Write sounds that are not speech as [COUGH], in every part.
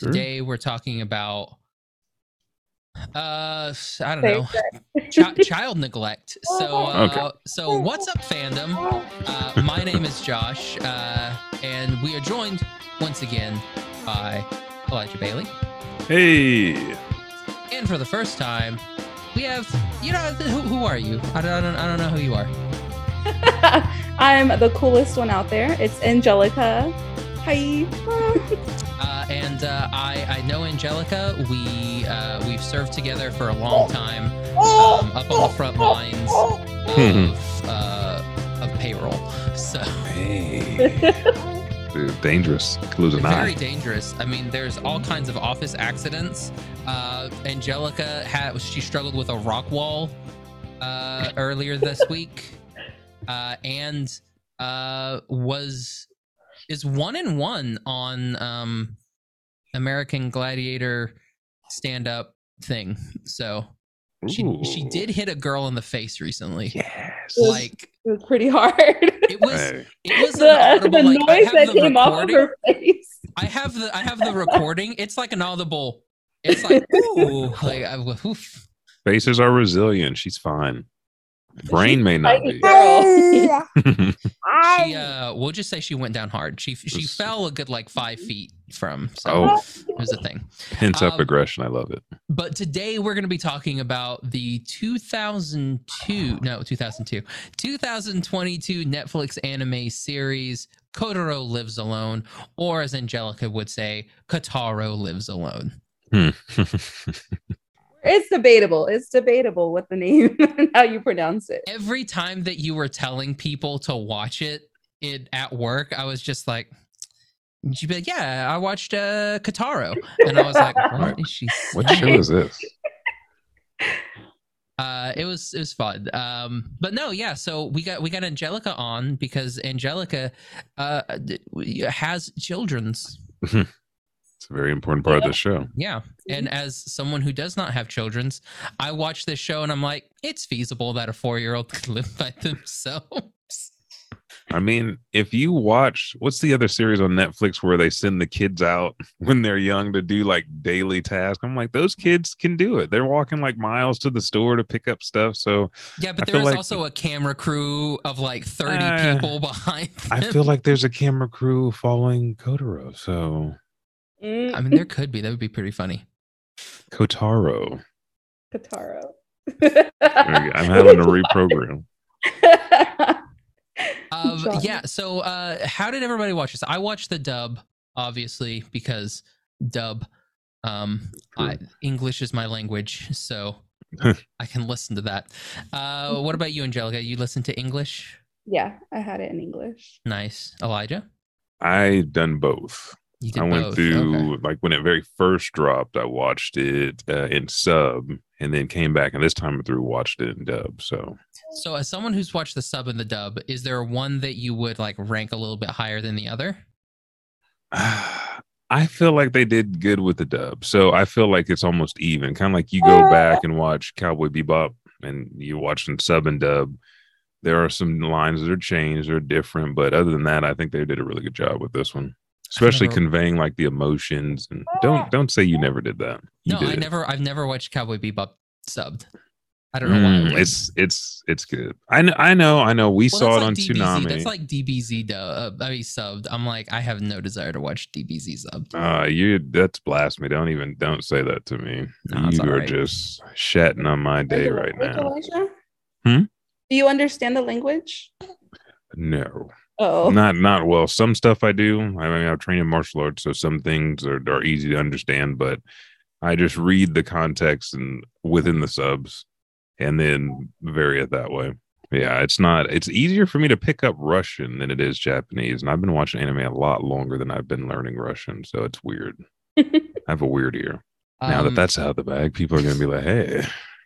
Sure. Today we're talking about uh I don't know [LAUGHS] chi- child neglect. So [LAUGHS] uh, Okay. so what's up fandom? Uh, my name is Josh uh, and we are joined once again by Elijah Bailey. Hey. And for the first time, we have you know who, who are you? I don't, I don't I don't know who you are. [LAUGHS] I'm the coolest one out there. It's Angelica. Hi. Uh, and uh, I I know Angelica. We uh, we've served together for a long time um, up on the front lines [LAUGHS] of uh, of payroll. So Hey. Dude, [LAUGHS] dangerous. Lose an very eye. dangerous. I mean, there's all kinds of office accidents. Uh, Angelica had she struggled with a rock wall uh, earlier this week, [LAUGHS] uh, and uh, was is one in one on um, American Gladiator stand up thing. So she she did hit a girl in the face recently. Yes. Like It was pretty hard. it was Hey. it was the audible, the like, noise that the came off of her face. I have the I have the recording. It's like an audible. It's like [LAUGHS] ooh, like I, oof. Faces are resilient. She's fine. Brain may not be. girl. She [LAUGHS] uh, we'll just say she went down hard. She she This- fell a good like five feet from. So Oh. it was a thing. Pent up Um, aggression. I love it. But today we're going to be talking about the 2002 no 2002 2022 Netflix anime series Kotaro Lives Alone, or as Angelica would say, Kotaro Lives Alone. Hmm. [LAUGHS] It's debatable. It's debatable what the name [LAUGHS] and how you pronounce it. every time that you were telling people to watch it, it at work, I was just like, you'd be like, yeah, I watched uh, Kataro. And I was like, [LAUGHS] what is she what show is this? [LAUGHS] Uh, it was it was fun. Um, but no, yeah. So we got we got Angelica on because Angelica uh has children's. It's a very important part of the show. Yeah, and as someone who does not have children's, I watch this show and I'm like, it's feasible that a four year old [LAUGHS] could live by themselves. I mean, if you watch what's the other series on Netflix where they send the kids out [LAUGHS] when they're young to do like daily tasks? I'm like, those kids can do it. They're walking like miles to the store to pick up stuff. So Yeah, but I feel there's like- also a camera crew of like 30 Uh, people [LAUGHS] behind. I feel like there's a camera crew following Kotaro. So Mm, I mean, there could be. That would be pretty funny. Kotaro. Kotaro. I'm having to reprogram. [LAUGHS] Um, yeah. So, uh, how did everybody watch this? I watched the dub, obviously, because dub. Um, I, English is my language, so [LAUGHS] I can listen to that. Uh, what about you, Angelica? You listen to English? yeah, I had it in English. Nice, Elijah. I done both. I went both. through Okay. like when it very first dropped, I watched it uh, in sub and then came back and this time through watched it in dub. So So, as someone who's watched the sub and the dub, is there one that you would like rank a little bit higher than the other? [SIGHS] I feel like they did good with the dub. So I feel like it's almost even. Kind of like you go back and watch Cowboy Bebop and you watch in sub and dub. There are some lines that are changed or different, but other than that, I think they did a really good job with this one, especially never- conveying like the emotions. And don't don't say you never did that. You no, did I never. I've never watched Cowboy Bebop subbed. I don't know why. Mm, would. it's it's it's good. I know I know I know. We Well, saw it like on DBZ. Tsunami. That's like DBZ. Dub, I mean, subbed. I'm like, I have no desire to watch DBZ subbed. uh, you that's blasphemy. Don't even don't say that to me. No, you are alright. just shatting on my day right now. Hmm? Do you understand the language? No, Oh, not not well. Some stuff I do. I mean, I've trained in martial arts, so some things are, are easy to understand. But I just read the context and within the subs, and then vary it that way. Yeah, it's not. It's easier for me to pick up Russian than it is Japanese, and I've been watching anime a lot longer than I've been learning Russian, so it's weird. [LAUGHS] I have a weird ear. now that Um, that's out of the bag, people are gonna be like, "Hey,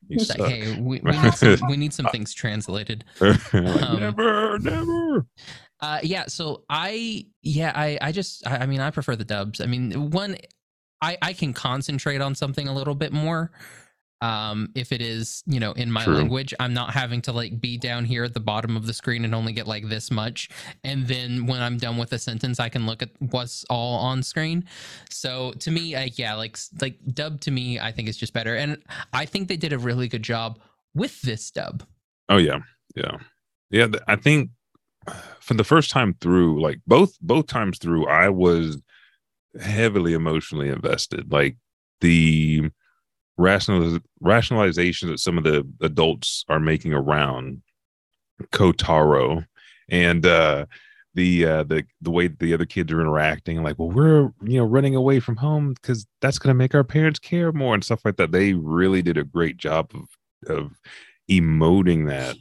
you [LAUGHS] suck." like, hey, we, we, need some, we need some [LAUGHS] things translated. Like, um, never, never. Uh, yeah. So I, yeah, I, I just, I, I mean, I prefer the dubs. I mean, one, I, I can concentrate on something a little bit more. um if it is you know in my True. language i'm not having to like be down here at the bottom of the screen and only get like this much and then when i'm done with a sentence i can look at what's all on screen so to me like yeah like like dub to me i think is just better and i think they did a really good job with this dub Oh yeah, yeah, yeah. I think for the first time through, like both both times through, I was heavily emotionally invested. Like the rational rationalization that some of the adults are making around Kotaro and uh the uh the the way the other kids are interacting like well we're you know running away from home because that's going to make our parents care more and stuff like that they really did a great job of of emoting that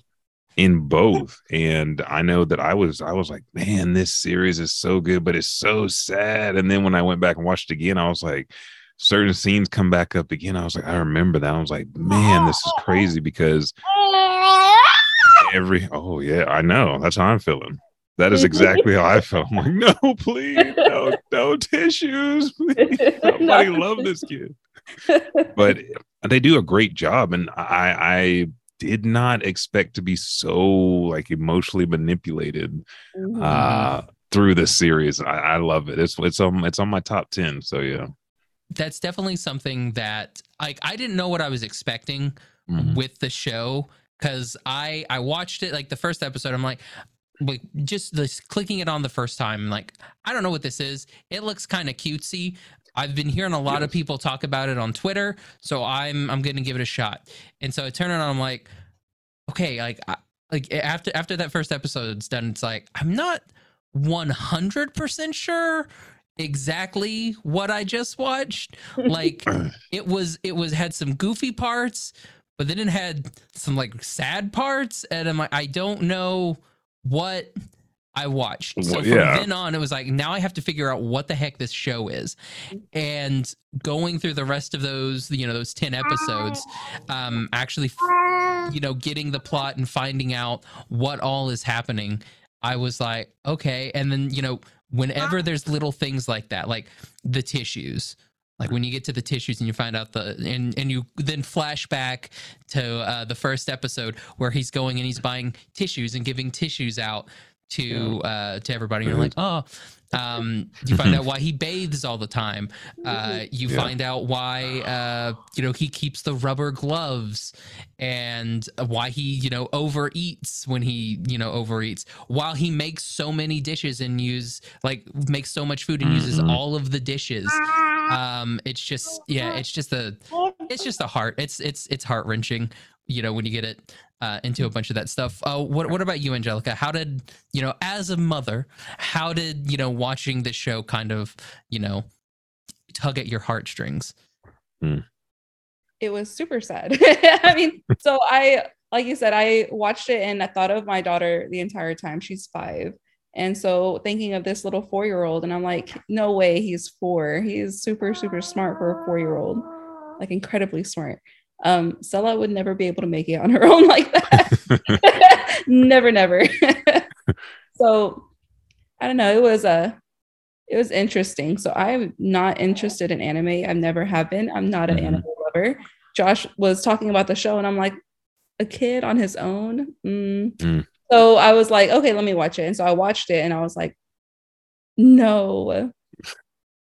in both. And i know that i was i was like man this series is so good but it's so sad. And then when i went back and watched it again i was like certain scenes come back up again. I was like i remember that. I was like man this is crazy because every oh yeah i know. That's how i'm feeling. That is exactly how i felt. I'm like no please no no tissues please. [LAUGHS] Somebody love this kid. But they do a great job. And i i did not expect to be so like emotionally manipulated Mhm. uh through this series i, I love it it's it's on it's on my top 10 so yeah that's definitely something that like i didn't know what i was expecting Mhm. with the show because I I watched it like the first episode. I'm like, like just this clicking it on the first time. Like, I don't know what this is. It looks kind of cutesy. I've been hearing a lot of people talk about it on Twitter, so I'm I'm gonna give it a shot. And so I turn it on. I'm like, okay, like I, like after after that first episode's done, it's like I'm not 100 percent sure exactly what I just watched. Like [LAUGHS] it was it was had some goofy parts but then it had some like sad parts and i'm like i don't know what i watched. So from yeah. then on it was like now i have to figure out what the heck this show is. And going through the rest of those you know those 10 episodes um actually you know getting the plot and finding out what all is happening i was like okay. And then you know whenever there's little things like that like the tissues like when you get to the tissues and you find out the and and you then flash back to uh, the first episode where he's going and he's buying tissues and giving tissues out to uh to everybody. And you're like oh um you find out why he bathes all the time. Uh you Yeah. find out why uh you know he keeps the rubber gloves and why he you know overeats when he you know overeats. While he makes so many dishes and use like makes so much food and uses Mhm. all of the dishes um it's just yeah it's just a it's just a heart. It's it's it's heart wrenching you know when you get it uh, into a bunch of that stuff uh, what what about you angelica how did you know as a mother how did you know watching this show kind of you know tug at your heartstrings it was super sad. [LAUGHS] I mean, [LAUGHS] so I, like you said, I watched it and I thought of my daughter the entire time. She's five. And so thinking of this little four year old, and I'm like, no way he's four. He's super, super smart for a four year old, like incredibly smart. Um, Stella would never be able to make it on her [LAUGHS] own like that. [LAUGHS] never, never. [LAUGHS] so I don't know. It was a, it was interesting. So I'm not interested in anime. I've never have been. I'm not an Mhm. anime lover. Josh was talking about the show, and I'm like, a kid on his own. Mm. Mm. So I was like, okay, let me watch it. And so I watched it, and I was like, no,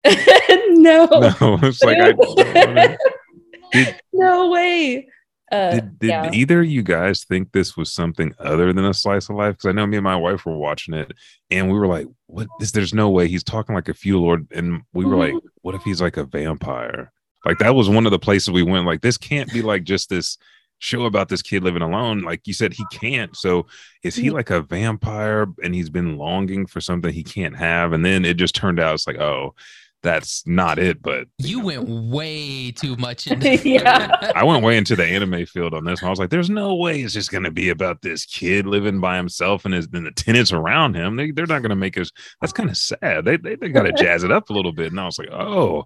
no, no it's like i Did- [LAUGHS] no way. Uh, did, did yeah. either of you guys think this was something other than a slice of life because i know me and my wife were watching it and we were like what this there's no way he's talking like a feudal lord and we were like what if he's like a vampire like that was one of the places we went like this can't be like just this show about this kid living alone like you said he can't so is he Mhm. like a vampire and he's been longing for something he can't have and then it just turned out it's like oh that's not it but you went way too much into [LAUGHS] Yeah. I went way into the anime field on this one. I was like, there's no way it's just going to be about this kid living by himself and, his, and the tenants around him. They, they're not going to make us. That's kind of sad. They, they, they got to jazz it up a little bit. And I was like, oh,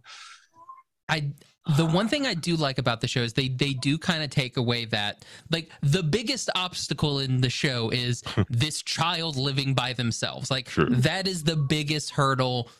I the one thing I do like about the show is they they do kind of take away that like the biggest obstacle in the show is [LAUGHS] this child living by themselves. Like Sure. that is the biggest hurdle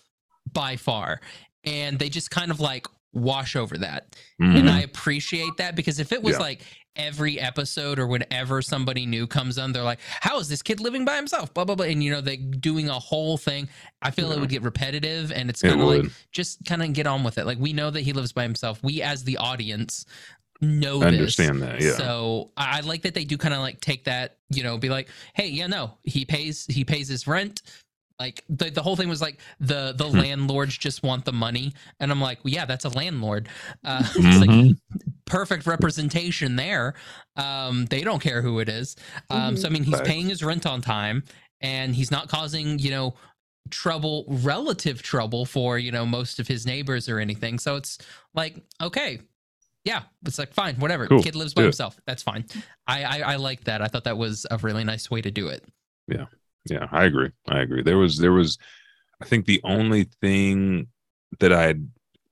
by far. And they just kind of like wash over that. Mhm. And I appreciate that because if it was Yeah. like every episode or whenever somebody new comes on, they're like, How is this kid living by himself? Blah, blah, blah. And, you know, they doing a whole thing. I feel it would get repetitive and it's kind of like, just kind of get on with it. Like, we know that he lives by himself. We, as the audience, know this. understand that. Yeah. So I I like that they do kind of like take that, you know, be like, hey, yeah, no, he pays he pays his rent. Like the, the whole thing was like the the Hmm. landlords just want the money, and I'm like, well, yeah, that's a landlord. Uh, [LAUGHS] it's like perfect representation there. Um, they don't care who it is. Um, so I mean, he's Facts. paying his rent on time, and he's not causing you know trouble, relative trouble for you know most of his neighbors or anything. So it's like okay. Yeah, it's like fine, whatever. Cool. Kid lives by Do it. himself. That's fine. I, I I like that. I thought that was a really nice way to do it. Yeah, I agree. I agree. There was there was I think the only thing that I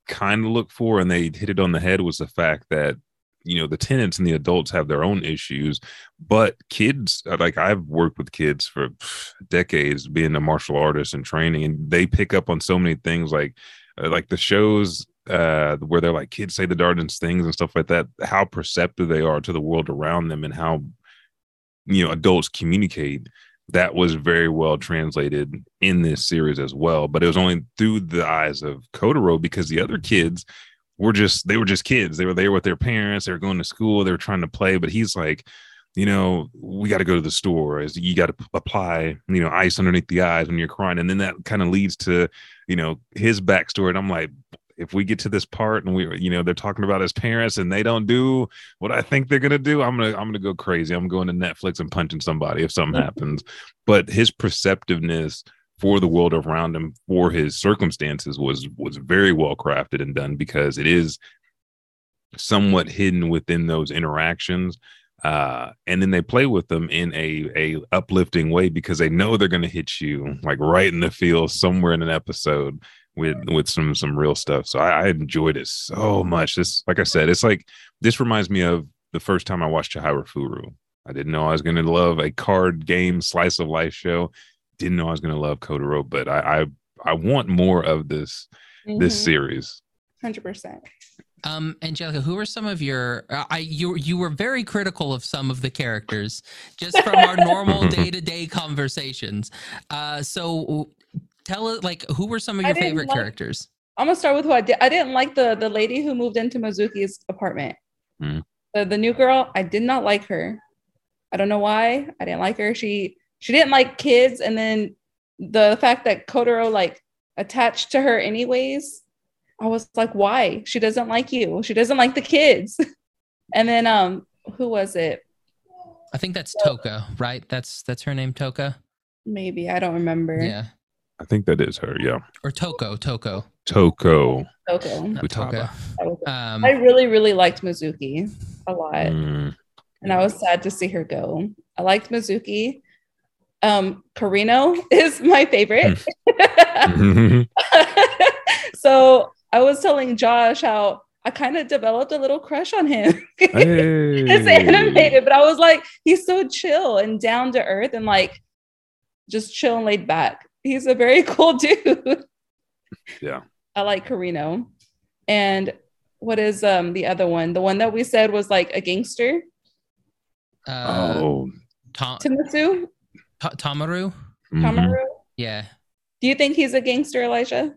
kind of looked for and they hit it on the head was the fact that you know the tenants and the adults have their own issues but kids uh, like i've worked with kids for [SIGHS] decades being a martial artist and training and they pick up on so many things like uh, like the shows uh where they're like kids say the darndest things and stuff like that how perceptive they are to the world around them and how you know adults communicate that was very well translated in this series as well but it was only through the eyes of Kotaro because the other kids were just they were just kids. They were there with their parents. They were going to school. They were trying to play but he's like you know we got to go to the store. Is you got to apply you know ice underneath the eyes when you're crying. And then that kind of leads to you know his backstory. And i'm like if we get to this part and we you know they're talking about his parents and they don't do what I think they're gonna do, I'm gonna I'm gonna go crazy. I'm going to Netflix and punching somebody if something happens. But his perceptiveness for the world around him, for his circumstances, was was very well crafted and done because it is somewhat hidden within those interactions. Uh, and then they play with them in a a uplifting way because they know they're going to hit you like right in the field somewhere in an episode with with some some real stuff. So I, I enjoyed it so much. This, like I said, it's like this reminds me of the first time I watched Chihayafuru. I didn't know I was going to love a card game slice of life show. Didn't know I was going to love Kotaro, but I, I I want more of this this Mhm. series. 100%. Um, Angelica, who are some of your? Uh, I you you were very critical of some of the characters just from our normal day to day conversations. Uh, so tell it like who were some of your favorite like- characters? I'm gonna start with who I did. I didn't like the the lady who moved into Mizuki's apartment. Hmm. The the new girl. I did not like her. I don't know why. I didn't like her. She she didn't like kids, and then the fact that Kotaro like attached to her anyways. I was like, why? She doesn't like you. She doesn't like the kids. [LAUGHS] and then um, who was it? I think that's Toka, right? That's that's her name, Toka. Maybe I don't remember. Yeah, I think that is her. Yeah, or Toko, Toko, Toko. Okay. not Futaba. Toka. That was- Um, I really, really liked Mizuki a lot. Mm, and I was sad to see her go. I liked Mizuki. Um, Karino [LAUGHS] is my favorite. mhm. [LAUGHS] so I was telling Josh how I kind of developed a little crush on him. [LAUGHS] it's animated, but I was like, he's so chill and down to earth and like just chill and laid back. He's a very [LAUGHS] cool dude. Yeah. I like Karino. And what is um the other one? The one that we said was like a gangster, uh, Oh, Ta- Timitsu, Ta- Tamaru. mhm. Kamaru. Yeah, Do you think he's a gangster, Elijah?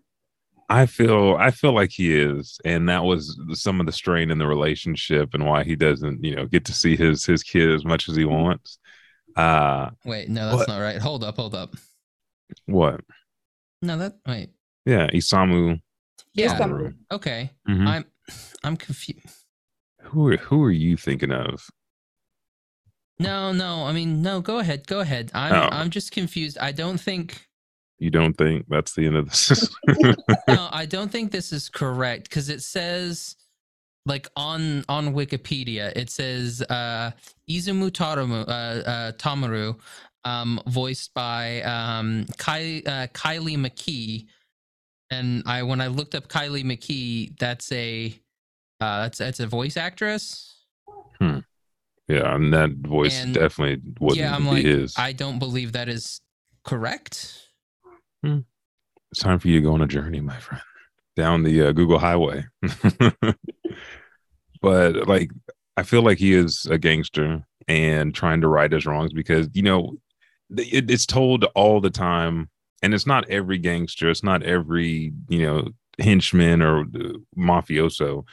I feel I feel like he is, and that was some of the strain in the relationship and why he doesn't, you know, get to see his his kid as much as he wants. Uh wait, no, that's What? not right. Hold up, hold up. What? No, that wait. Yeah, Isamu. Yeah, Isamu. okay. Mhm. I'm I'm confused. Who are who are you thinking of? No, no. I mean, no. Go ahead. Go ahead. I'm Oh. I'm just confused. I don't think. You don't think that's the end of this? [LAUGHS] No, I don't think this is correct because it says, like on on Wikipedia, it says uh, Izumu Taramu, uh, uh, Tamaru, um, voiced by um, Kai, uh, Kylie McKee, and I when I looked up Kylie McKee, that's a uh, that's that's a voice actress. yeah, and that voice And- definitely wasn't yeah, I'm be like, his. I don't believe that is correct. it's time for you to go on a journey, my friend. down the uh, Google Highway. [LAUGHS] but like, I feel like he is a gangster and trying to right his wrongs because you know it, it's told all the time, and it's not every gangster, it's not every you know henchman or uh, mafioso.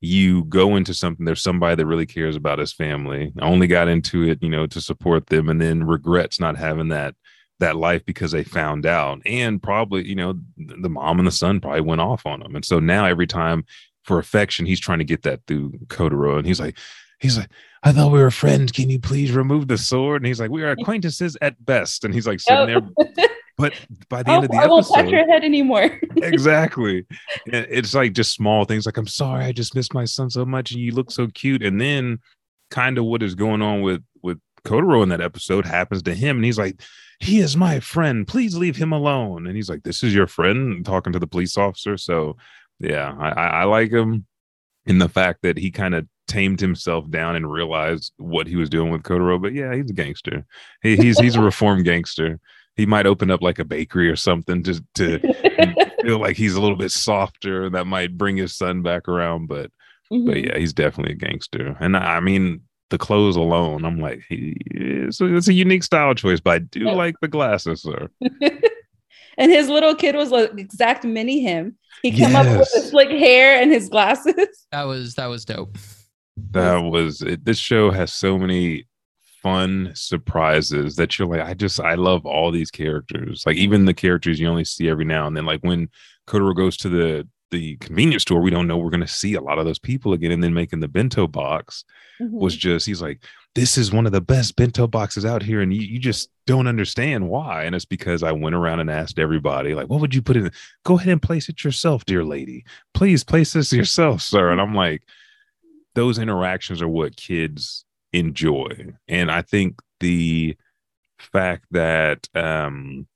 You go into something there's somebody that really cares about his family I only got into it you know to support them and then regrets not having that that life because they found out. And probably you know the mom and the son probably went off on him. And so now every time for affection he's trying to get that through Kotaro and he's like he's like I thought we were friends can you please remove the sword and he's like we are acquaintances at best and he's like sitting there but by the end of the episode, I won't touch your head anymore. [LAUGHS] [LAUGHS] exactly. And It's like just small things like I'm sorry, I just miss my son so much, and you look so cute. And then kind of what is going on with with Kotaro in that episode happens to him, and he's like, he is my friend. Please leave him alone. And he's like, this is your friend talking to the police officer. So yeah, I, I, I like him in the fact that he kind of tamed himself down and realized what he was doing with Kotaro. But yeah, he's a gangster. He, he's he's a [LAUGHS] reformed gangster he might open up like a bakery or something just to [LAUGHS] feel like he's a little bit softer. That might bring his son back around. But Mhm. but yeah, he's definitely a gangster. And I, I mean, the clothes alone, I'm like, he, it's, a, it's a unique style choice, but I do Yeah. like the glasses, sir. [LAUGHS] and his little kid was like exact mini him. He came up with Yes. his slick hair and his glasses. That was that was dope. That was it. This show has so many fun surprises that you're like, I just, I love all these characters. Like even the characters you only see every now and then. Like when Kotaro goes to the the convenience store, we don't know we're going to see a lot of those people again. And then making the bento box was mm-hmm. just, he's like, this is one of the best bento boxes out here. And you, you just don't understand why. And it's because I went around and asked everybody, like, what would you put in? Go ahead and place it yourself, dear lady. Please place this yourself, sir. And I'm like, those interactions are what kids enjoy. And I think the fact that um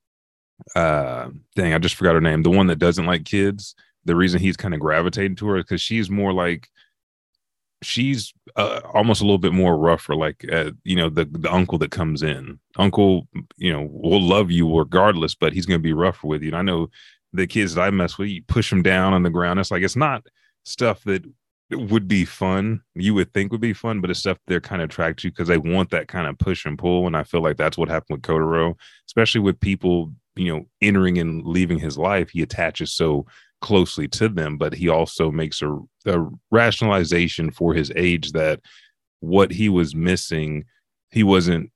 uh dang, I just forgot her name, the one that doesn't like kids, the reason he's kind of gravitating to her is because she's more like she's uh, almost a little bit more rougher like uh, you know the the uncle that comes in. Uncle you know will love you regardless but he's going to be rougher with you. And i know the kids that i mess with you push them down on the ground. It's like it's not stuff that would be fun you would think would be fun but it's stuff they're kind of attracted to because they want that kind of push and pull and i feel like that's what happened with Kotaro especially with people you know entering and leaving his life he attaches so closely to them but he also makes a, a rationalization for his age that what he was missing he wasn't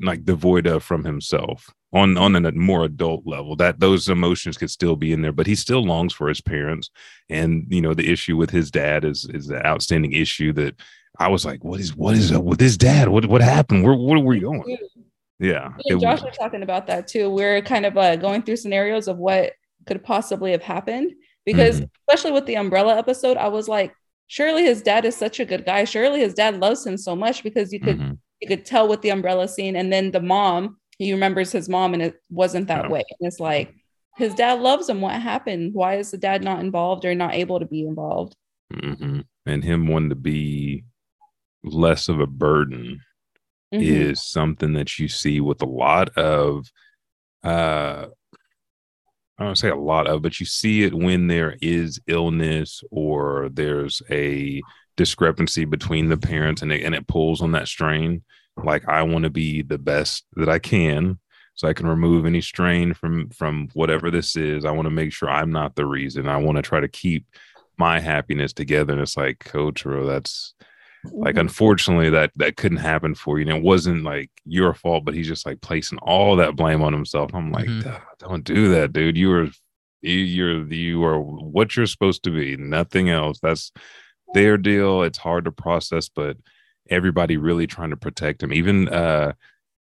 like devoid of from himself on on a more adult level that those emotions could still be in there but he still longs for his parents and you know the issue with his dad is is the outstanding issue that i was like what is what is up with his dad what what happened where what are we going yeah Me and Josh was- were talking about that too. We're kind of uh, going through scenarios of what could possibly have happened because, Mhm. especially with the umbrella episode, I was like, surely his dad is such a good guy. Surely his dad loves him so much because you could Mhm. you could tell with the umbrella scene, and then the mom, he remembers his mom, and it wasn't that way. And it's like his dad loves him. What happened? Why is the dad not involved or not able to be involved? Mhm. and him wanting to be less of a burden Mhm. is something that you see with a lot of uh I don't say a lot of, but you see it when there is illness or there's a discrepancy between the parents and it, and it pulls on that strain. Like I want to be the best that I can so I can remove any strain from from whatever this is. I want to make sure I'm not the reason. I want to try to keep my happiness together. And it's like, Coach, bro that's like Mhm. unfortunately that that couldn't happen for you and it wasn't like your fault but he's just like placing all that blame on himself i'm like Mhm. Don't do that dude you are you're you are what you're supposed to be nothing else that's their deal it's hard to process but everybody really trying to protect him. Even uh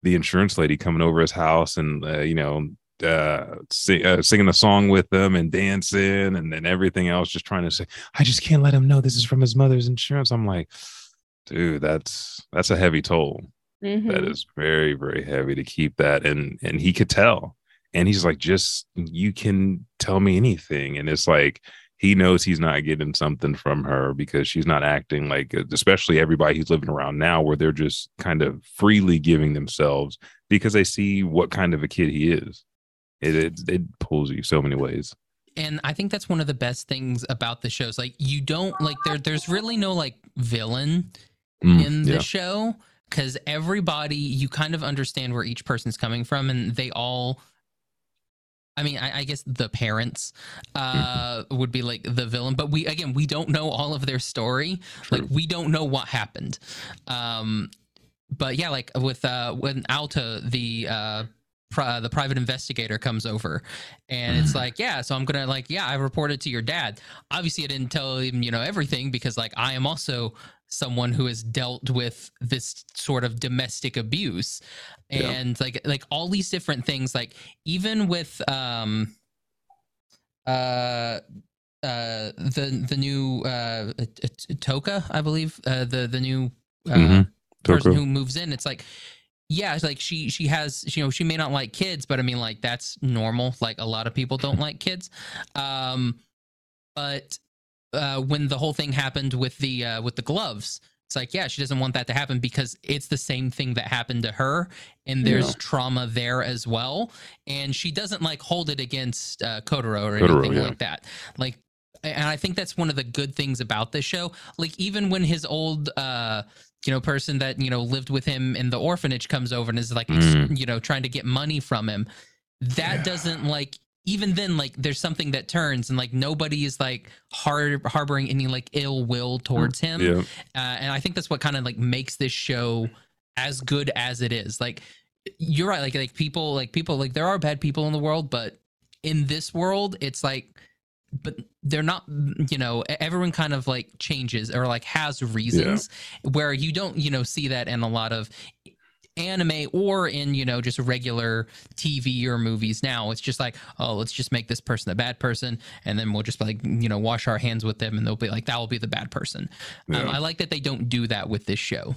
the insurance lady coming over his house and uh, you know uh, sing, uh singing a song with them and dancing and then everything else just trying to say i just can't let him know this is from his mother's insurance. I'm like dude that's that's a heavy toll. Mhm. that is very very heavy to keep that. And and he could tell. And he's like just you can tell me anything. And it's like he knows he's not getting something from her because she's not acting like especially everybody he's living around now where they're just kind of freely giving themselves because they see what kind of a kid he is it it, it pulls you so many ways and I think that's one of the best things about the shows. Like you don't like there there's really no like villain Mm, in the yeah. show because everybody you kind of understand where each person's coming from and they all I mean, I, I guess the parents uh, would be like the villain, but we again we don't know all of their story. True. Like we don't know what happened. Um, but yeah, like with uh, when Alta the uh, pri- the private investigator comes over, and it's like, yeah, so I'm gonna like, yeah, I reported to your dad. Obviously, I didn't tell him, you know, everything because like I am also someone who has dealt with this sort of domestic abuse Yeah. and like like all these different things like even with um uh uh the the new uh T- Toka I believe uh the the new uh Mhm. person who moves in it's like yeah it's like she she has you know she may not like kids but i mean like that's normal like a lot of people don't like kids um but uh when the whole thing happened with the uh with the gloves it's like yeah she doesn't want that to happen because it's the same thing that happened to her and there's Yeah. trauma there as well and she doesn't like hold it against uh Kotaro or Kotaro, anything yeah. like that like and I think that's one of the good things about this show. Like even when his old uh you know person that you know lived with him in the orphanage comes over and is like Mm. you know trying to get money from him that Yeah. doesn't like even then like there's something that turns and like nobody is like har- harboring any like ill will towards him Yeah. uh, and I think that's what kind of like makes this show as good as it is. Like you're right, like like people like people like there are bad people in the world, but in this world, it's like, but they're not. You know, everyone kind of like changes or like has reasons where you don't you know see that in a lot of anime or in you know just regular TV or movies now it's just like oh let's just make this person a bad person and then we'll just like you know wash our hands with them and they'll be like that will be the bad person um, I like that they don't do that with this show.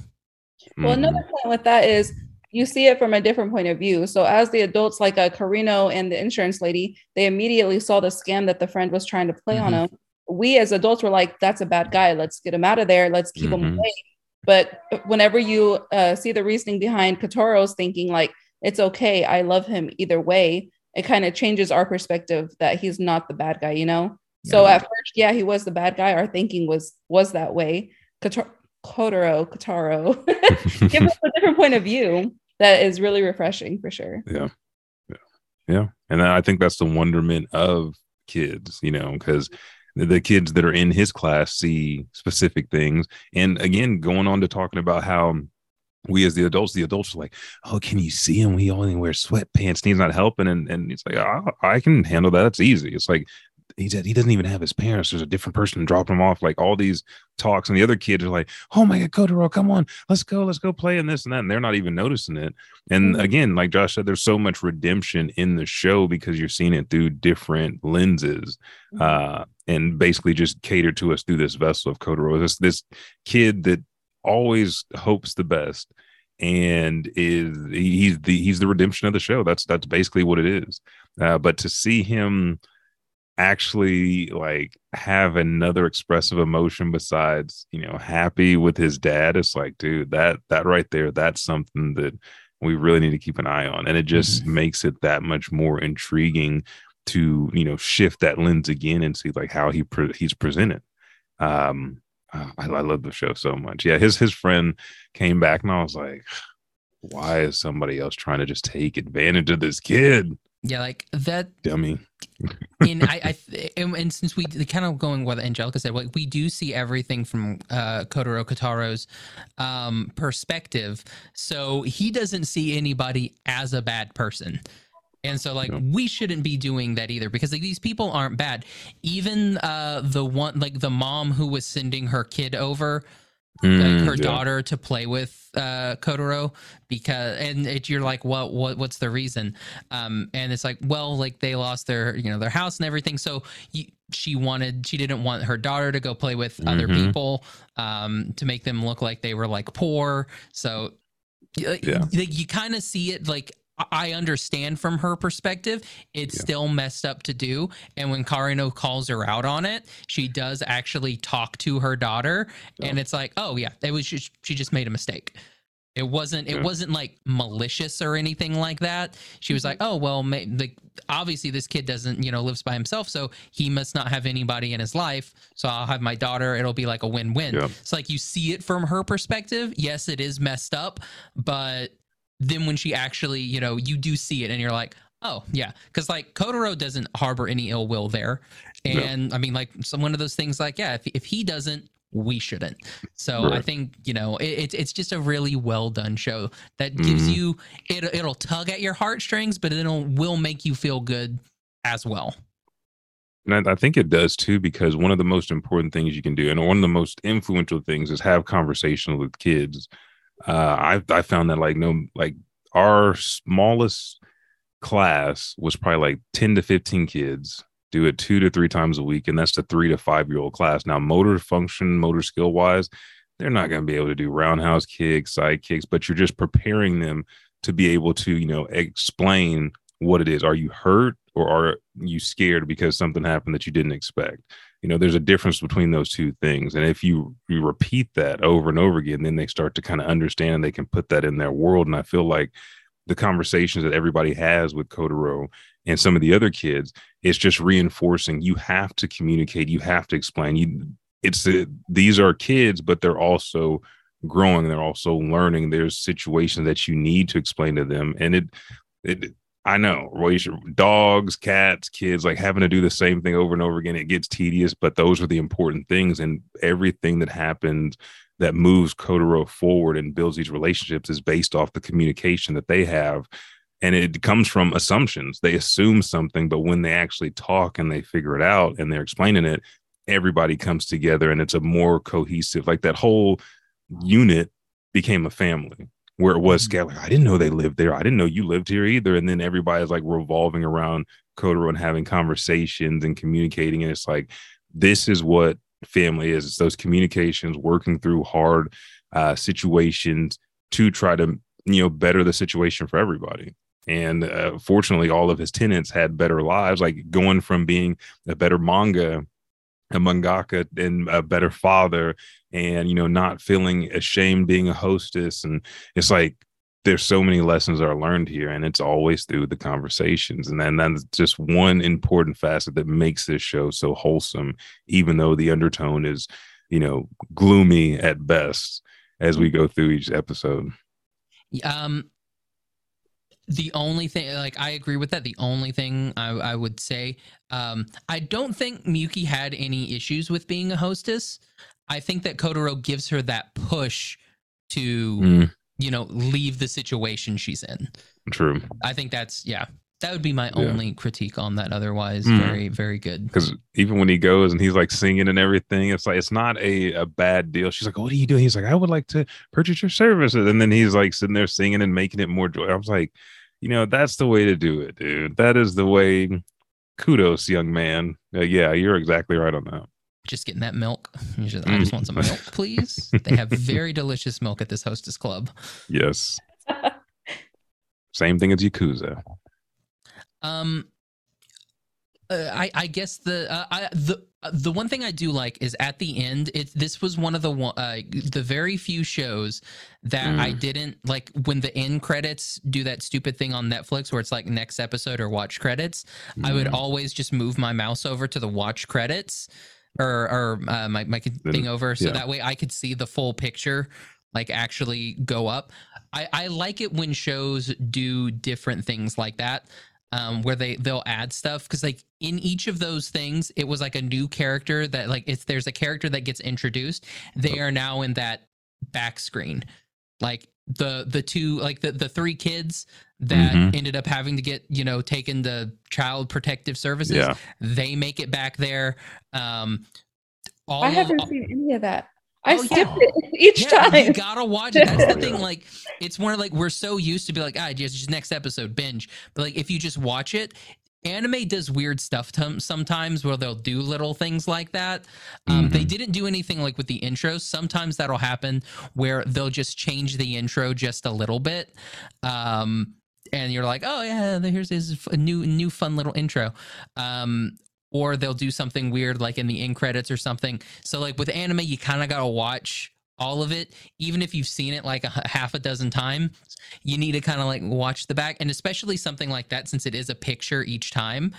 Well, Mhm. another point with that is you see it from a different point of view. So as the adults, like a Karino and the insurance lady, they immediately saw the scam that the friend was trying to play on them. We as adults were like, "That's a bad guy. Let's get him out of there. Let's keep him Mhm. away." But whenever you uh, see the reasoning behind Kotaro's thinking, like, "It's okay. I love him either way," it kind of changes our perspective that he's not the bad guy. You know. So at first, yeah, he was the bad guy. Our thinking was was that way. Kotaro, Kotaro, [LAUGHS] give us a different point of view that is really refreshing for sure. yeah yeah yeah and i think that's the wonderment of kids you know because the, kids that are in his class see specific things. And again going on to talking about how we as the adults the adults are like oh can you see him? He only wears sweatpants and he's not helping. And and it's like "Ah, i can handle that. It's easy. It's like he said he doesn't even have his parents. There's a different person dropping him off. Like all these talks, and the other kids are like, "Oh my god, Kotaro, come on, let's go, let's go play in this and that." And they're not even noticing it. And Mhm. again, like Josh said, there's so much redemption in the show because you're seeing it through different lenses, uh, and basically just cater to us through this vessel of Kotaro. This this kid that always hopes the best and is he's the he's the redemption of the show. That's that's basically what it is. Uh, but to see him actually like have another expressive emotion besides you know happy with his dad it's like dude that that right there that's something that we really need to keep an eye on. And it just makes it that much more intriguing to you know shift that lens again and see like how he pre- he's presented. Um uh, I, I love the show so much. Yeah his his friend came back and i was like why is somebody else trying to just take advantage of this kid Yeah, like that dummy in [LAUGHS] I, I th- and, and since we kind of going what Angelica said, like we do see everything from uh, Kotaro Kotaro's um, perspective, so he doesn't see anybody as a bad person. And so, like, No. we shouldn't be doing that either because like these people aren't bad. Even uh, the one, like the mom who was sending her kid over, like Mm, her yeah. daughter to play with uh Kotaro because and it, you're like what what what's the reason um and it's like well like they lost their you know their house and everything so you, she wanted she didn't want her daughter to go play with other Mhm. people um to make them look like they were like poor so Yeah. y- you kind of see it like I- understand from her perspective, it's Yeah. still messed up to do. And when Karino calls her out on it, she does actually talk to her daughter, and oh. it's like, oh yeah, it was just she just made a mistake. It wasn't. It Yeah. wasn't like malicious or anything like that. She was like, mm-hmm. "Oh well, ma- like obviously this kid doesn't, you know, lives by himself, so he must not have anybody in his life. So I'll have my daughter. It'll be like a win-win." Yeah. It's like you see it from her perspective. Yes, it is messed up, but then when she actually, you know, you do see it, and you're like, "Oh yeah," because like Kotaro doesn't harbor any ill will there, No. and I mean, like some one of those things, like yeah, if if he doesn't. We shouldn't. So I think you know it, it's it's just a really well done show that gives Mhm. you it it'll tug at your heartstrings, but it'll will make you feel good as well. And I, I think it does too, because one of the most important things you can do, and one of the most influential things, is have conversations with kids. Uh, I I found that like no, like our smallest class was probably like ten to fifteen kids. Do it two to three times a week, and that's the three to five year old class. Now, motor function, motor skill wise, they're not going to be able to do roundhouse kicks, side kicks, but you're just preparing them to be able to, you know, explain what it is. Are you hurt or are you scared because something happened that you didn't expect? You know, there's a difference between those two things. And if you you repeat that over and over again, then they start to kind of understand and they can put that in their world. And I feel like the conversations that everybody has with Kotaro and some of the other kids, it's just reinforcing you have to communicate, you have to explain. You it's a, these are kids, but they're also growing, they're also learning. There's situations that you need to explain to them. And it it I know, relation dogs, cats, kids, like having to do the same thing over and over again, it gets tedious, but those are the important things. And everything that happens that moves Kotaro forward and builds these relationships is based off the communication that they have. And it comes from assumptions. They assume something, but when they actually talk and they figure it out and they're explaining it, everybody comes together and it's a more cohesive, like that whole unit became a family where it was Mhm. scale. Like, I didn't know they lived there. I didn't know you lived here either. And then everybody's like revolving around Kotaro and having conversations and communicating. And it's like, this is what family is. It's those communications, working through hard uh, situations to try to, you know, better the situation for everybody. And uh, fortunately, all of his tenants had better lives, like going from being a better manga, a mangaka, and a better father, and you know, not feeling ashamed being a hostess. And it's like there's so many lessons are learned here, and it's always through the conversations. And then that's just one important facet that makes this show so wholesome, even though the undertone is, you know, gloomy at best as we go through each episode. Um, the only thing, like, I agree with that. The only thing I, I would say, um, I don't think Mizuki had any issues with being a hostess. I think that Kotaro gives her that push to, Mm, you know, leave the situation she's in. true. I think that's yeah. That would be my Yeah. only critique on that. Otherwise, Mm. very very good. because even when he goes and he's like singing and everything, it's like it's not a, a bad deal. She's like, "What are you doing?" He's like, "I would like to purchase your services," and then he's like sitting there singing and making it more joy. I was like, you know, that's the way to do it, dude. That is the way. Kudos, young man. Uh, yeah, you're exactly right on that. Just getting that milk. [LAUGHS] You just- I just want some Mm. milk, [LAUGHS] please. They have very delicious milk at this hostess club. Yes, [LAUGHS] same thing as Yakuza. Um, uh, I I guess the uh, I the uh, the one thing I do like is at the end. It this was one of the one uh, the very few shows that I didn't like when the end credits do that stupid thing on Netflix where it's like next episode or watch credits. I would Mm. always just move my mouse over to the watch credits or or uh, my my thing over so yeah. that way I could see the full picture like actually go up. I I like it when shows do different things like that um where they they'll add stuff because like in each of those things it was like a new character that like if there's a character that gets introduced they are now in that back screen like the the two like the the three kids that Mhm. ended up having to get you know taken to child protective services Yeah, they make it back there um all I haven't seen any of that. I Oh, yeah. it [LAUGHS] each yeah, you gotta watch it. That's the [LAUGHS] thing. Like, it's one of like we're so used to be like, ah, just, just next episode binge. But like, if you just watch it, anime does weird stuff to, sometimes where they'll do little things like that. Um, They Mhm. didn't do anything like with the intros. Sometimes that'll happen where they'll just change the intro just a little bit. Um, and you're like, oh yeah, here's his f- new new fun little intro. Um, or they'll do something weird like in the end credits or something. So like with anime, you kind of gotta watch all of it, even if you've seen it like a half a dozen times, you need to kind of like watch the back, and especially something like that since it is a picture each time.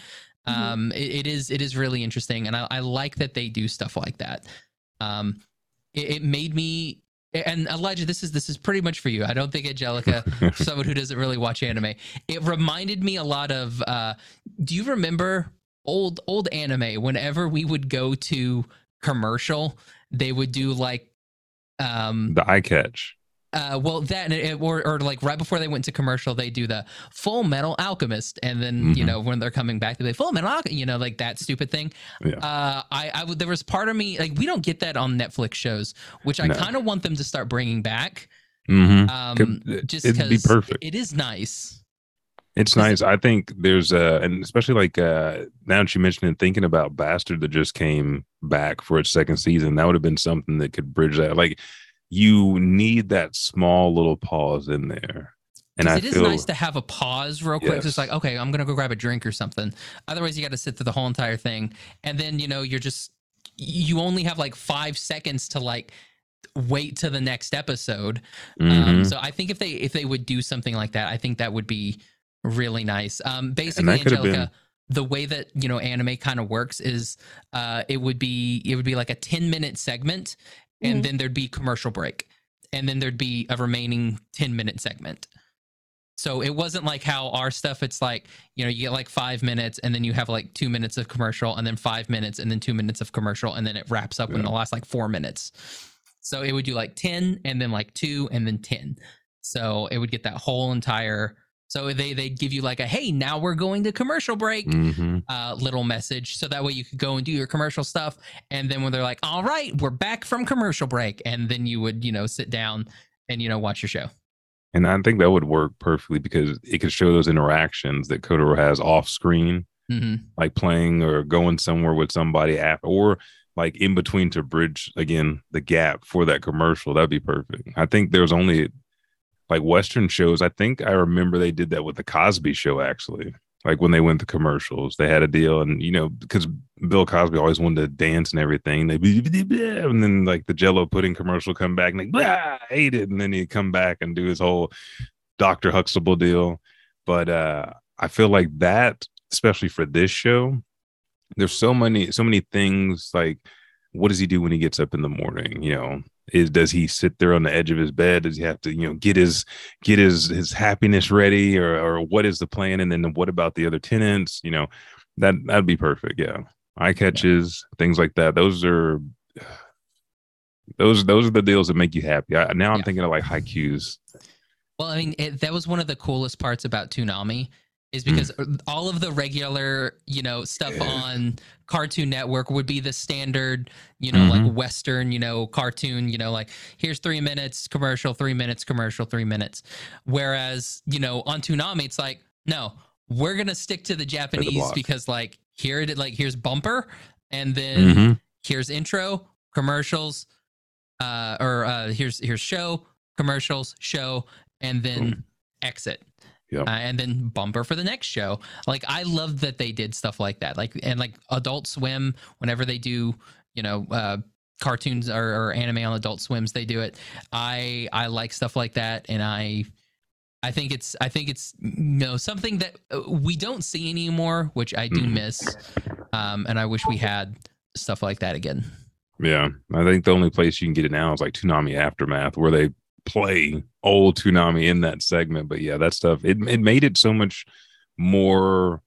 Mhm. Um, it, it is it is really interesting, and I, I like that they do stuff like that. Um, it, it made me and Elijah, this is this is pretty much for you. I don't think Angelica, [LAUGHS] someone who doesn't really watch anime, it reminded me a lot of. Uh, do you remember old old anime? Whenever we would go to commercial, they would do like, um, the eye catch. uh, well that it, or or like right before they went to commercial, they do the Full Metal Alchemist, and then you Mhm. know when they're coming back, they be Full Metal Alchemist, you know, like that stupid thing. Yeah. Uh, I I would there was part of me like we don't get that on Netflix shows, which I No. kind of want them to start bringing back. Mm-hmm. Um, Could- just it'd be because perfect. it is nice. It's nice. I think there's uh and especially like uh now that you mentioned it, thinking about Bastard that just came back for its second season, that would have been something that could bridge that. Like you need that small little pause in there. And I it is feel nice to have a pause real quick. Just Yes. like, okay, I'm gonna go grab a drink or something. Otherwise, you got to sit through the whole entire thing, and then you know you're just you only have like five seconds to like wait to the next episode. Um, Mhm. so I think if they if they would do something like that, I think that would be really nice. Um, basically, that could have Angelica, the way that you know anime kind of works is uh, it would be it would be like a 10 minute segment, and Mhm. then there'd be commercial break, and then there'd be a remaining 10 minute segment. So it wasn't like how our stuff. It's like you know you get like five minutes, and then you have like two minutes of commercial, and then five minutes, and then two minutes of commercial, and then it wraps up in the last like four minutes. So it would do like ten, and then like two, and then ten. So it would get that whole entire. So they they give you like a hey now we're going to commercial break Mhm. uh, little message so that way you could go and do your commercial stuff and then when they're like all right we're back from commercial break and then you would you know sit down and you know watch your show And I think that would work perfectly because it could show those interactions that Kotaro has off screen, hmm like playing or going somewhere with somebody after, or like in between to bridge again the gap for that commercial. That'd be perfect. I think there's only like Western shows. I think I remember they did that with the Cosby Show actually. Like when they went to commercials, they had a deal, and you know because Bill Cosby always wanted to dance and everything. They and then like the Jello pudding commercial come back and like "Blah, I hate it, and then he'd come back and do his whole Doctor Huxtable deal. But uh I feel like that, especially for this show, there's so many so many things like what does he do when he gets up in the morning you know is does he sit there on the edge of his bed? Does he have to you know get his get his his happiness ready or or what is the plan? And then what about the other tenants? You know that that'd be perfect. Yeah. Eye catches things like that. Those are those those are the deals that make you happy. I, now i'm Yeah. thinking of like haikus. Well i mean it, that was one of the coolest parts about toonami is Hmm. because all of the regular you know stuff Yeah. on cartoon network would be the standard you know like Mhm. western you know cartoon you know like here's three minutes commercial three minutes commercial three minutes whereas you know on toonami it's like no we're gonna stick to the japanese block. because like here it like here's bumper and then Mhm. here's intro commercials uh or uh here's here's show commercials show and then exit Yep. uh, and then bumper for the next show. Like i love that they did stuff like that. Like and like adult swim whenever they do you know uh cartoons or, or anime on adult swims they do it. I i like stuff like that and i i think it's i think it's you know something that uh, we don't see anymore which i do Mhm. miss. Um and i wish we had stuff like that again. Yeah, I think the only place you can get it now is like Toonami Aftermath, where they play old Toonami in that segment. But yeah, that stuff it it made it so much more.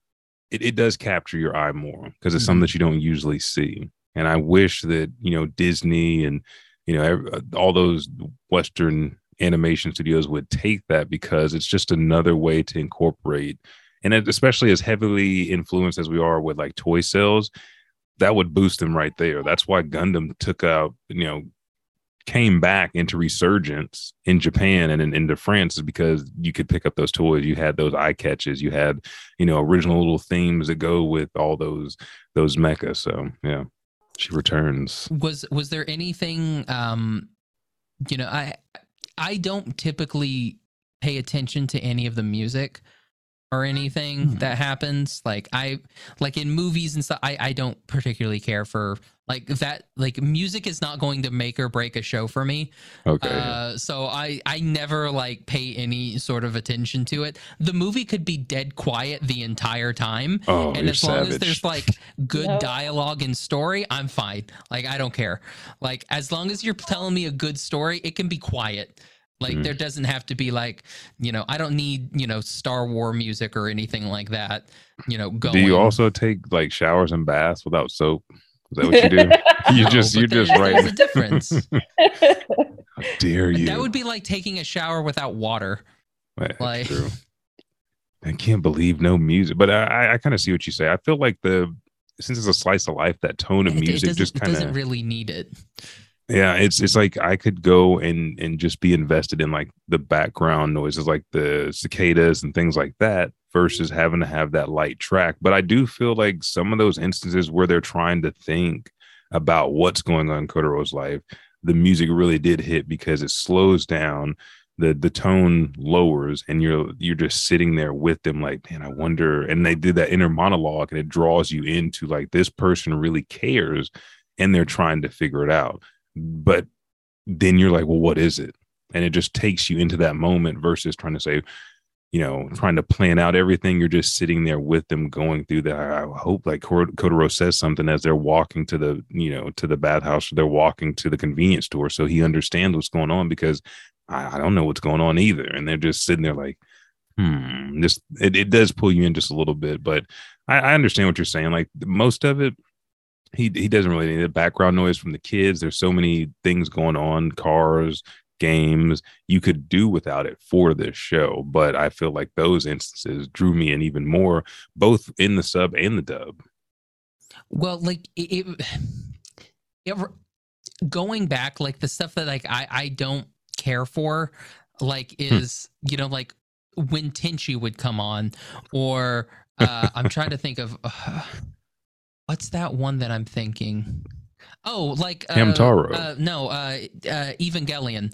It it does capture your eye more because it's something mm-hmm. that you don't usually see. And I wish that you know Disney and you know ev- uh, all those Western animation studios would take that because it's just another way to incorporate. And it, especially as heavily influenced as we are with like toy sales, that would boost them right there. That's why Gundam took out, you know, came back into resurgence in Japan and in, into France is because you could pick up those toys. You had those eye catches. You had, you know, original little themes that go with all those those mechas. So yeah, she returns. was was there anything um you know i i don't typically pay attention to any of the music or anything Hmm. that happens like i like in movies and stuff i i don't particularly care for Like that, like music is not going to make or break a show for me. Okay. Uh, so I I never like pay any sort of attention to it. The movie could be dead quiet the entire time, oh, and you're as long savage. as there's like good Nope. dialogue and story, I'm fine. Like I don't care. Like as long as you're telling me a good story, it can be quiet. Like Mhm. there doesn't have to be like you know I don't need you know Star War music or anything like that. You know, going. do you also take like showers and baths without soap? Is that what you do? you No, just but you just there's- right. There's a difference. [LAUGHS] How dare you? That would be like taking a shower without water. That's like- true. [LAUGHS] I can't believe no music, but I, I, I kind of see what you say. I feel like the since it's a slice of life, that tone of It- it music just it kind doesn't of really need it. yeah. It's it's like I could go and and just be invested in like the background noises, like the cicadas and things like that, versus having to have that light track. But I do feel like some of those instances where they're trying to think about what's going on in Kotaro's life, the music really did hit because it slows down the the tone lowers and you're you're just sitting there with them like man i wonder and they did that inner monologue and it draws you into like this person really cares and they're trying to figure it out but then you're like well what is it and it just takes you into that moment versus trying to say you know trying to plan out everything you're just sitting there with them going through that i hope like Kotaro says something as they're walking to the you know to the bathhouse or they're walking to the convenience store so he understands what's going on because I, I don't know what's going on either. And they're just sitting there like, hmm, just it, it does pull you in just a little bit. But I, I understand what you're saying. Like most of it, he he doesn't really need the background noise from the kids. There's so many things going on, cars, games. You could do without it for this show. But I feel like those instances drew me in even more, both in the sub and the dub. Well, like it, it, going back, like the stuff that like I I don't care for, like is you know like when Tenchi would come on, or uh, I'm trying to think of uh, [SIGHS] what's that one that I'm thinking. Oh, like uh, Hamtaro. Uh, no, uh, uh, Evangelion.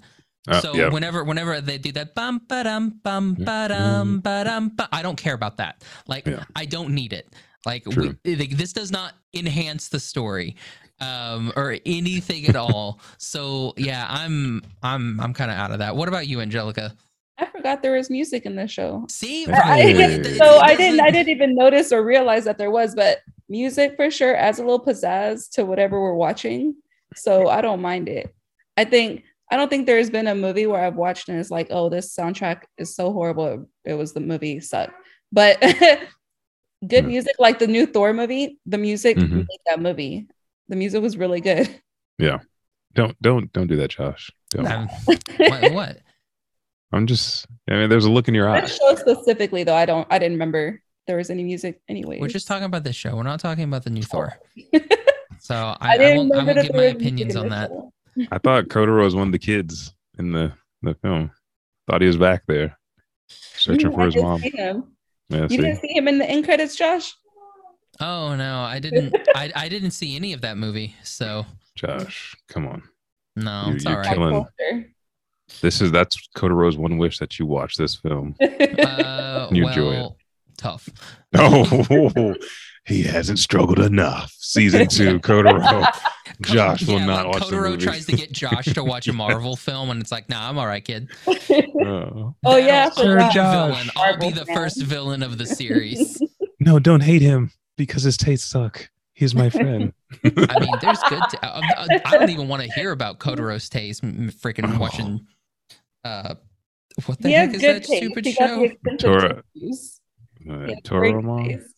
Uh, so yeah. whenever whenever they do that bum ba dum bum ba dum ba dum ba, I don't care about that. Like Yeah. I don't need it. Like we, like, this does not enhance the story um or anything at [LAUGHS] all. so yeah, I'm I'm I'm kind of out of that. What about you, Angelica? I forgot there was music in the show. See, Hey. right? I, It- it- so I didn't I didn't even notice or realize that there was, but music for sure adds a little pizzazz to whatever we're watching. So I don't mind it. I think I don't think there's been a movie where I've watched and it's like, oh, this soundtrack is so horrible. It, it was the movie sucked. But [LAUGHS] good Mhm. music, like the new Thor movie, the music Mhm. made that movie. The music was really good. Yeah. Don't don't don't do that, Josh. Don't. [LAUGHS] What, what? I'm just I mean, there's a look in your eye. Show specifically, though, I don't I didn't remember there was any music anyway. We're just talking about this show. We're not talking about the new Thor. [LAUGHS] So I, I, didn't won't, I won't give my opinions on that. show. I thought Kotaro was one of the kids in the the film. Thought he was back there searching for his mom. Yeah, You see? didn't see him in the end credits, Josh? Oh no, I didn't. [LAUGHS] I, I didn't see any of that movie. So Josh, come on. no, You- it's you're all right. killing- This is that's Kotaro's one wish that you watch this film. [LAUGHS] Uh, You well, enjoy it. tough. [LAUGHS] Oh, he hasn't struggled enough. Season [LAUGHS] two, Kotaro. [LAUGHS] Josh will yeah, not like watch the movie. tries to get Josh to watch a [LAUGHS] Marvel film, and it's like, nah, I'm all right, kid. Oh. oh yeah, sure, That'll- I'll be Josh. I'll be the first villain of the series. No, don't hate him because his tastes suck. He's my friend. I mean, there's good. T- I, I- I don't even want to hear about Kotaro's taste. m- Freaking Oh. watching. Uh, what the He heck is good that taste. stupid He show? expensive Tora- tissues. Uh, He has great Toromon? taste.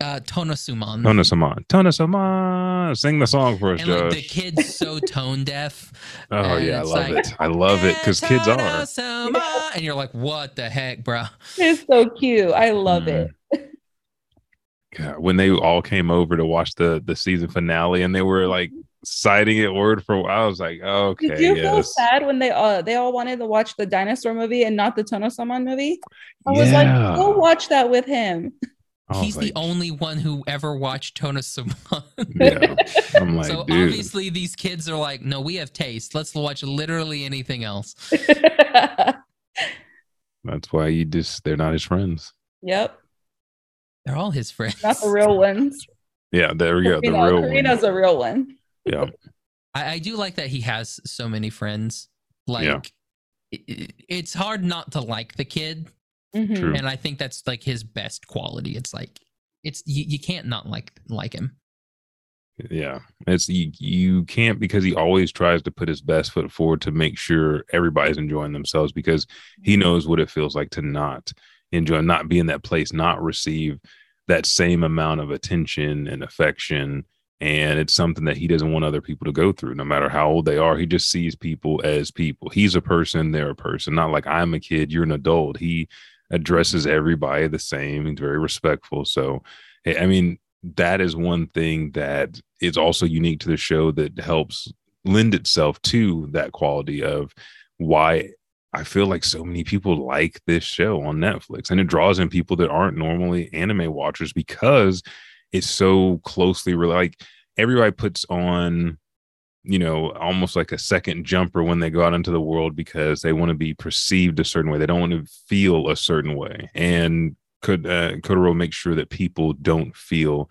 Uh, Tonosuman. Tonasaman. Tonasaman. Sing the song for us, and like the kid's so [LAUGHS] tone deaf. oh, yeah. I love like, it. I love it because kids are. Tonosuma, and you're like, what the heck, bro? It's so cute. I love Mm. it. God, when they all came over to watch the the season finale and they were like citing it word for word, I was like, okay, Did you feel sad when they uh they all wanted to watch the dinosaur movie and not the Tonosaman movie? I was like, go watch that with him. [LAUGHS] I was He's the only one who ever watched Tonosuman. Yeah. [LAUGHS] I'm like, so dude. obviously these kids are like, no, we have taste. Let's watch literally anything else. [LAUGHS] That's why you just they're not his friends. yep, They're all his friends. not the real ones. Yeah, there we go. The Karino- real one. Karino's a real one. Yeah. I, I do like that he has so many friends. Like, Yeah. i- i- it's hard not to like the kid, Mhm. And I think that's like his best quality. It's like it's you, you can't not like like him. Yeah, it's you, you can't because he always tries to put his best foot forward to make sure everybody's enjoying themselves because he knows what it feels like to not enjoy, not be in that place, not receive that same amount of attention and affection. And it's something that he doesn't want other people to go through, no matter how old they are. He just sees people as people. He's a person, they're a person, not like I'm a kid, you're an adult. He addresses everybody the same. He's very respectful. So, eh, I mean, that is one thing that is also unique to the show that helps lend itself to that quality of why I feel like so many people like this show on Netflix and it draws in people that aren't normally anime watchers because it's so closely like everybody puts on you know almost like a second jumper when they go out into the world because they want to be perceived a certain way they don't want to feel a certain way and could uh, Kotaro make sure that people don't feel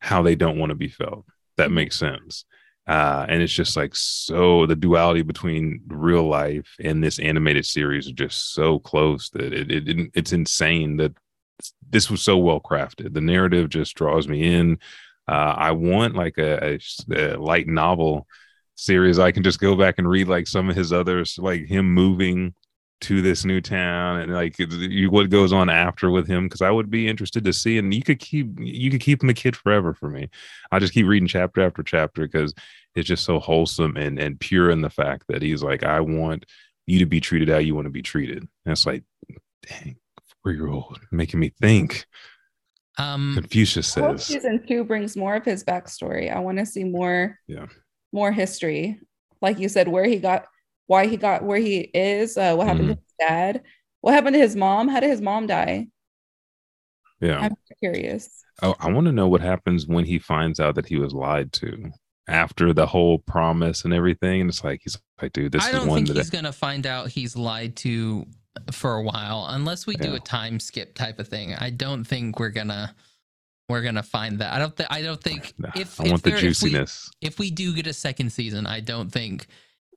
how they don't want to be felt. That makes sense. Uh, and it's just like so the duality between real life and this animated series are just so close that it, it it- it's insane that this was so well crafted. The narrative just draws me in. Uh, I want like a, a, a light novel series. I can just go back and read like some of his others, like him moving to this new town and like you, what goes on after with him because I would be interested to see and you could keep you could keep him a kid forever for me. I just keep reading chapter after chapter because it's just so wholesome and and pure in the fact that he's like I want you to be treated how you want to be treated. And it's like dang four year old making me think. Um, Confucius says season two brings more of his backstory. I want to see more, Yeah. More history. Like you said, where he got, why he got where he is, uh, what happened to Mm-hmm. his dad, what happened to his mom, how did his mom die? yeah. I'm curious. Oh, I want to know what happens when he finds out that he was lied to after the whole promise and everything. And it's like he's like, dude, this I is don't one think that he's gonna find out he's lied to for a while, unless we do a time skip type of thing. I don't think we're gonna we're gonna find that. I don't. Th- I don't think Nah, if I if want the there- if we- juiciness. If we, do get a second season, I don't think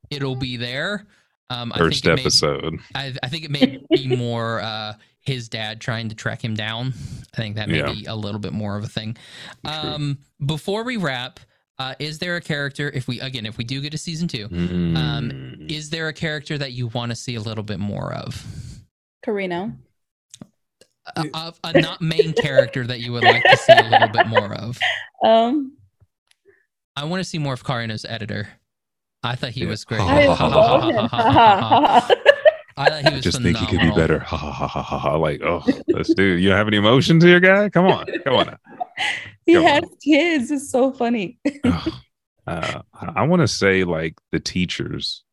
it'll be there. Um, I First think it may- episode. I, I think it may be more uh, his dad trying to track him down. I think that may Yeah. be a little bit more of a thing. Um, before we wrap, uh, is there a character? If we again, if we do get a season two, um, Mm. is there a character that you want to see a little bit more of? Karino. A, of a not main character that you would like to see a little bit more of? [LAUGHS] Um, I want to see more of Karino's editor. I thought he Yeah. was great. I thought he was just think he could be better. Ha ha ha ha ha. ha. Like, oh, this dude, you don't have any emotions here, guy? Come on, come on. he Come has on. kids. It's so funny. [SIGHS] Uh, I want to say like the teachers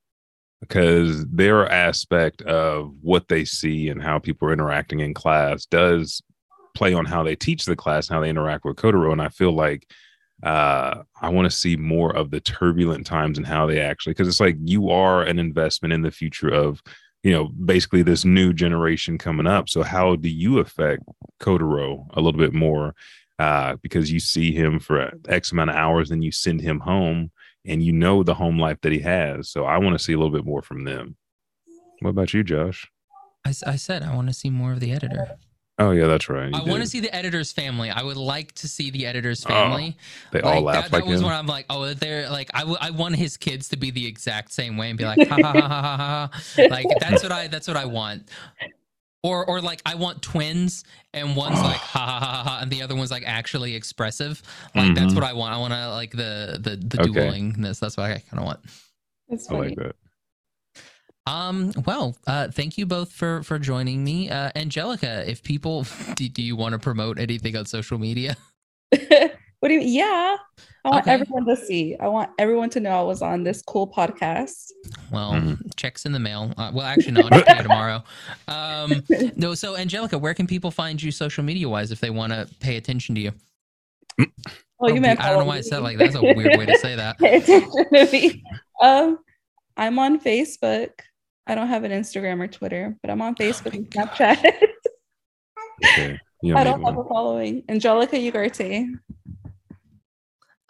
because their aspect of what they see and how people are interacting in class does play on how they teach the class and how they interact with Kotaro. And I feel like uh, I want to see more of the turbulent times and how they actually because it's like you are an investment in the future of you know basically this new generation coming up. So how do you affect Kotaro a little bit more? uh, because you see him for X amount of hours, then you send him home, and you know the home life that he has. So I want to see a little bit more from them. What about you, Josh? I, I said I want to see more of the editor. Oh yeah, that's right. you I want to see the editor's family. I would like to see the editor's Oh, family. They all like, laugh that, like that was him. when I'm like, oh, they're like, I, w- I want his kids to be the exact same way and be like, ha ha ha ha ha ha. [LAUGHS] Like that's what I that's what I want. Or or like I want twins and one's like ha ha ha ha ha and the other one's like actually expressive. Like that's Mhm. what I want. I want to like the the the Okay. duelingness. That's what I kind of want. It's I funny. like that. Um. Well, uh, thank you both for for joining me, uh, Angelica. If people, [LAUGHS] do, do you want to promote anything on social media? [LAUGHS] what do you yeah. I want Okay. everyone to see. I want everyone to know I was on this cool podcast. Well, Mhm. checks in the mail. Uh, well, actually, no, I'll just pay tomorrow. Um, [LAUGHS] no. So, Angelica, where can people find you social media wise if they want to pay attention to you? Oh, you meant I don't know follow why I said like that's a weird way to say that. [LAUGHS] Pay attention to me. Um, I'm on Facebook. I don't have an Instagram or Twitter, but I'm on Facebook and Snapchat. [LAUGHS] Okay. You I don't don't have one. a following. Angelica Ugarte.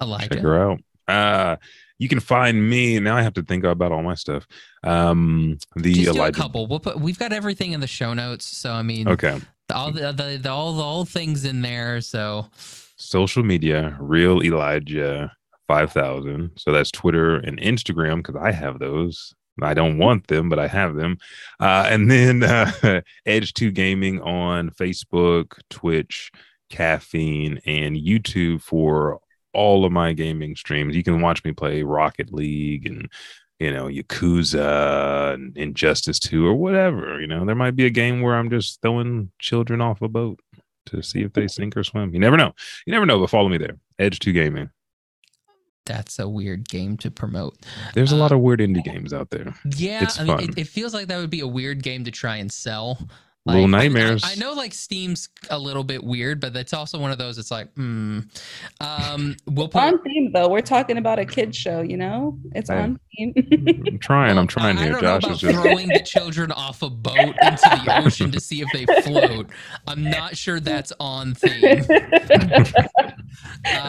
Elijah. check her out. Uh, you can find me now. I have to think about all my stuff. Um, the Just do a Elijah. couple. We'll put. We've got everything in the show notes. So I mean, Okay, all the, the, the all the all things in there. So social media, real Elijah five thousand. So that's Twitter and Instagram because I have those. I don't want them, but I have them. Uh, and then uh, [LAUGHS] Edge Two Gaming on Facebook, Twitch, Caffeine, and YouTube for all of my gaming streams. You can watch me play Rocket League and you know Yakuza and Injustice Two or whatever. You know, there might be a game where I'm just throwing children off a boat to see if they sink or swim. You never know. You never know. But follow me there. Edge Two Gaming. that's a weird game to promote. There's a Uh, lot of weird indie games out there. Yeah, It's I mean, it, it feels like that would be a weird game to try and sell. Little Like, I- I- nightmares. I, know, like Steam's a little bit weird, but that's also one of those. It's like, hmm. Um, we'll put. on theme though. We're talking about a kids show, you know. It's Hey. on theme. I'm [LAUGHS] trying. I'm trying I, I here. don't Josh know is about just throwing the children off a boat into the [LAUGHS] ocean to see if they float. I'm not sure that's on theme. [LAUGHS]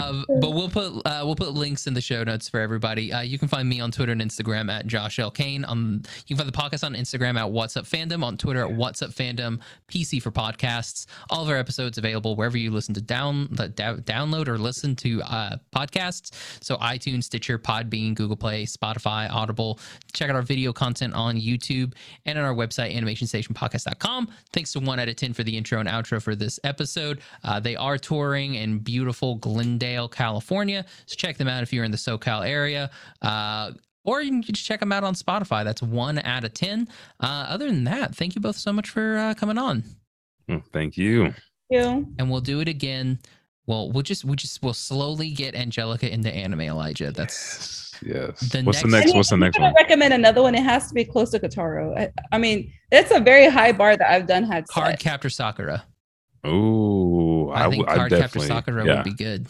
um, but we'll put uh, we'll put links in the show notes for everybody. Uh, you can find me on Twitter and Instagram at Josh L Kane. Um, you can find the podcast on Instagram at What's Up Fandom, on Twitter at What's Up Fandom, PC for podcasts. All of our episodes available wherever you listen to down download or listen to uh, podcasts. So iTunes, Stitcher, Podbean, Google Play, Spotify, Audible. Check out our video content on YouTube and on our website, animationstationpodcast.com. Thanks to one out of 10 for the intro and outro for this episode. Uh, they are touring in beautiful Glendale, California. So check them out if you're in the SoCal area. Uh, or you can just check them out on Spotify. That's one out of 10. Uh, other than that, thank you both so much for uh, coming on. Oh, thank you. you. And we'll do it again. Well, we'll just, we'll just, we'll slowly get Angelica into anime, Elijah. That's yes. The What's the next- next? What's the I'm next gonna one? recommend another one. It has to be close to Kotaro. I, I mean, that's a very high bar that I've done had Card set. Captor Sakura. Oh, I, I, think w- I Card Captor. Sakura yeah, would be good.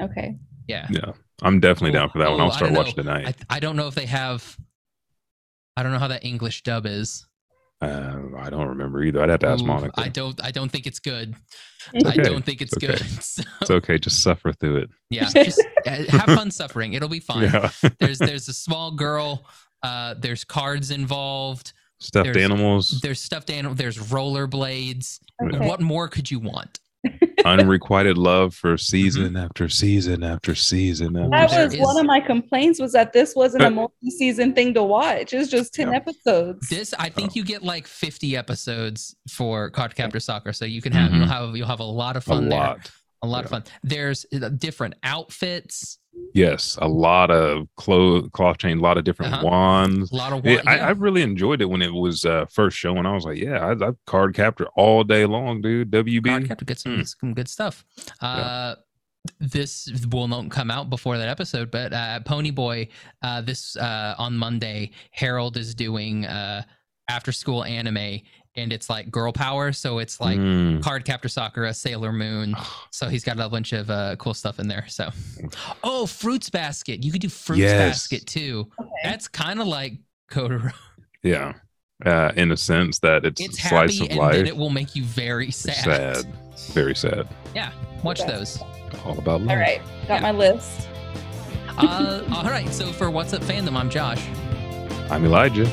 Okay. Yeah. yeah. I'm definitely Ooh, down for that one. ooh, I'll start don't know. watching tonight. I, I don't know if they have. I don't know how that English dub is. uh, I don't remember either. I'd have to ask Ooh, Monica. I don't. I don't think it's good. It's I don't think it's It's okay. [LAUGHS] good. So, it's okay. Just suffer through it. yeah, [LAUGHS] just uh, have fun suffering. It'll be [LAUGHS] fine. Yeah. There's there's a small girl. Uh, there's cards involved. Stuffed There's- animals, There's stuffed animal. There's rollerblades. Okay. What more could you want? Unrequited love for Mm-hmm. season after season after season. After That There was one of my complaints was that this wasn't a multi-season thing to watch. It's just 10 Yeah. episodes. This I think Oh. you get like 50 episodes for Card Captor Sakura, so you can have you'll Mhm. have you'll have a lot of a fun there. lot. A lot of fun. There's uh, different outfits. Yes, a lot of clo- cloth chain, a lot of different Uh-huh. wands. A lot of Yeah, one, I, yeah. I really enjoyed it when it was uh, first showing. I was like, yeah, I, I card capture all day long, dude. WB. Card Captor get some Mm. some good stuff. Uh, This will not come out before that episode, but uh, Ponyboy, uh, this uh, on Monday, Harold is doing uh, after school anime, and it's like girl power. So it's like Mm. Card Captor Sakura, Sailor Moon. [SIGHS] So he's got a bunch of uh, cool stuff in there. So, [LAUGHS] oh, Fruits Basket. You could do Fruits Yes. Basket too. Okay. That's kind of like Kotaro. [LAUGHS] Yeah. Uh, in a sense that it's, It's a slice happy of and life. then it will make you very sad. sad. Very sad. Yeah. Watch Okay. those. All about love. All right. Got my list. Uh, all right. So for What's Up Fandom, I'm Josh. I'm Elijah.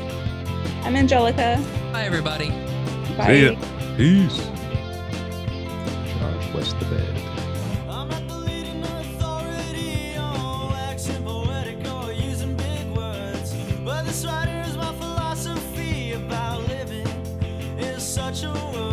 I'm Angelica. Hi, everybody. Bye. See ya. Peace. Josh West the bed. I'm not the leading authority on waxing poetic or using big words. But this writer is my philosophy about living in such a world.